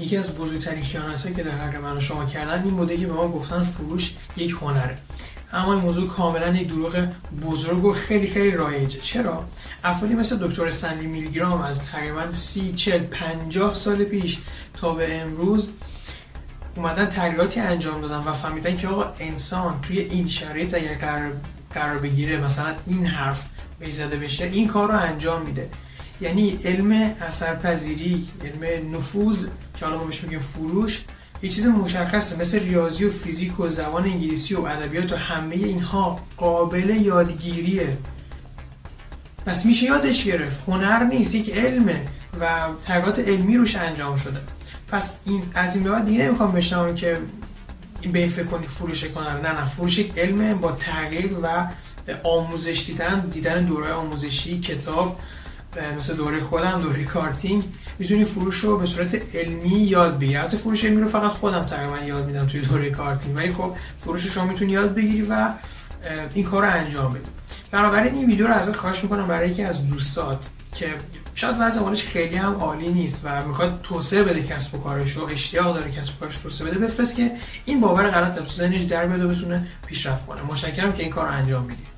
یکی از بزرگترین خیانت که در حق من و شما کردن این بوده که به ما گفتن فروش یک هنره. اما این موضوع کاملا یک دروغ بزرگ و خیلی خیلی رایجه. چرا؟ افرادی مثل دکتر سنلی میلگرام از تقریبا سی چل پنجاه سال پیش تا به امروز اومدن تغییراتی انجام دادن و فهمیدن که آقا انسان توی این شرایط اگر قرار, قرار بگیره مثلا این حرف بیزده بشه این کار رو انجام میده. یعنی علم اثرپذیری علم نفوذ که حالا ما بهش میگیم فروش یه چیز مشخصه مثل ریاضی و فیزیک و زبان انگلیسی و ادبیات و همه اینها قابل یادگیریه. پس میشه یادش گرفت هنر نیست یک علمه و تغییرات علمی روش انجام شده. پس این از این به بعد دیگه نمی‌خوام بشنوم که این به فکر کنی فروش کنن نه نه فروش یک علمه با تغییر و آموزش دیدن دیدن دوره آموزشی کتاب مثل دوره خودم دوره کارتینگ می‌تونی فروش رو به صورت علمی یاد بگیری. البته فروش علمی رو فقط خودم تقریبا یاد میدم توی دوره کارتینگ ولی خب فروش شما می‌تونی یاد بگیری و این کار رو انجام بدی. بنابراین این ویدیو رو ازت خواهش می‌کنم برای یکی از دوستات که شاید وضع مالش خیلی هم عالی نیست و می‌خواد توسعه بده کسب و کارش و اشتیاق داره کسب و کارش توسعه بده بفرست که این باور غلط تو ذهنش در بیاد و بتونه پیشرفت کنه. متشکرم که این کار انجام می‌دید